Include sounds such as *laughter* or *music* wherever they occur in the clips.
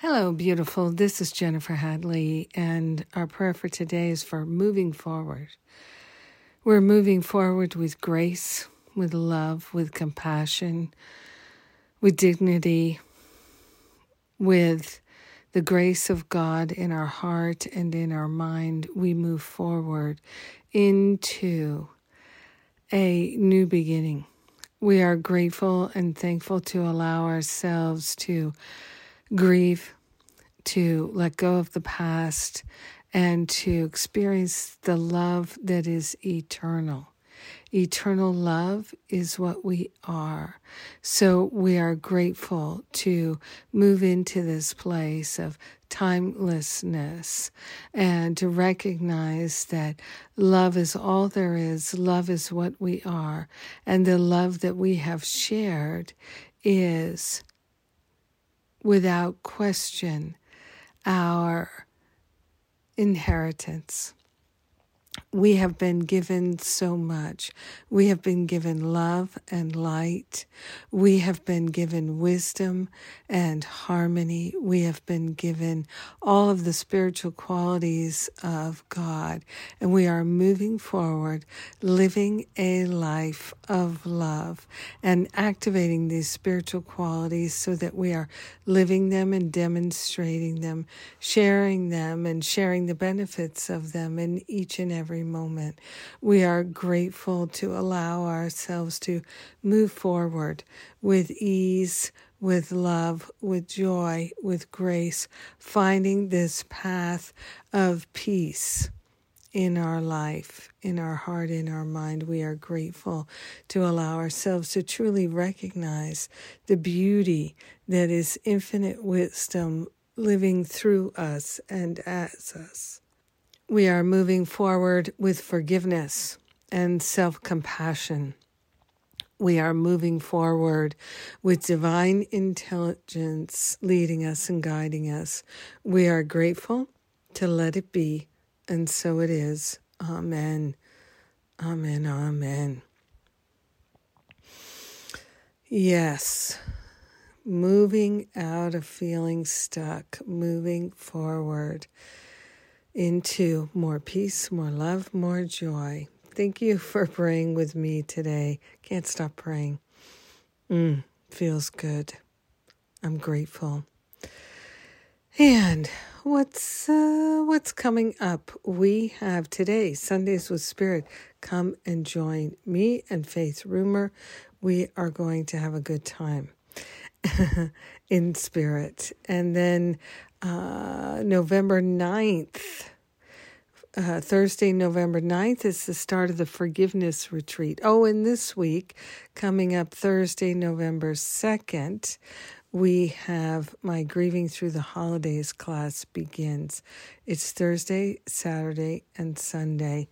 Hello, beautiful. This is Jennifer Hadley, and our prayer for today is for moving forward. We're moving forward with grace, with love, with compassion, with dignity, with the grace of God in our heart and in our mind. We move forward into a new beginning. We are grateful and thankful to allow ourselves to grieve, to let go of the past, and to experience the love that is eternal. Eternal love is what we are. So we are grateful to move into this place of timelessness and to recognize that love is all there is, love is what we are, and the love that we have shared is without question our inheritance. We have been given so much. We have been given love and light. We have been given wisdom and harmony. We have been given all of the spiritual qualities of God. And we are moving forward, living a life of love and activating these spiritual qualities so that we are living them and demonstrating them, sharing them and sharing the benefits of them in each and every moment. We are grateful to allow ourselves to move forward with ease, with love, with joy, with grace, finding this path of peace in our life, in our heart, in our mind. We are grateful to allow ourselves to truly recognize the beauty that is infinite wisdom living through us and as us. We are moving forward with forgiveness and self compassion. We are moving forward with divine intelligence leading us and guiding us. We are grateful to let it be, and so it is. Amen. Amen. Amen. Yes moving out of feeling stuck, moving forward into more peace, more love, more joy. Thank you for praying with me today. Can't stop praying. Mm, feels good. I'm grateful. And what's uh, what's coming up? We have today Sundays with Spirit. Come and join me and Faith Rumor. We are going to have a good time *laughs* in spirit. And then uh, November 9th, uh, Thursday, November 9th, is the start of the forgiveness retreat. Oh, and this week, coming up Thursday, November 2nd, we have my Grieving Through the Holidays class begins. It's Thursday, Saturday, and Sunday,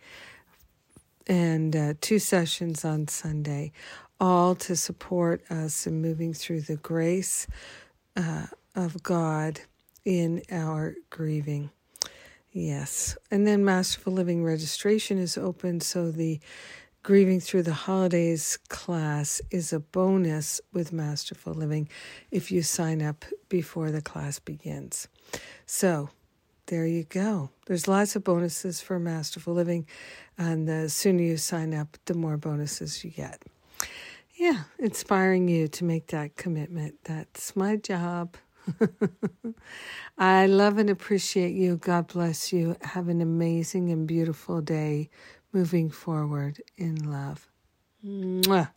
and uh, two sessions on Sunday, all to support us in moving through the grace uh, of God in our grieving. Yes. And then Masterful Living registration is open. So the Grieving Through the Holidays class is a bonus with Masterful Living if you sign up before the class begins. So there you go. There's lots of bonuses for Masterful Living. And the sooner you sign up, the more bonuses you get. Yeah, inspiring you to make that commitment. That's my job. *laughs* I love and appreciate you. God bless you. Have an amazing and beautiful day moving forward in love. Mwah.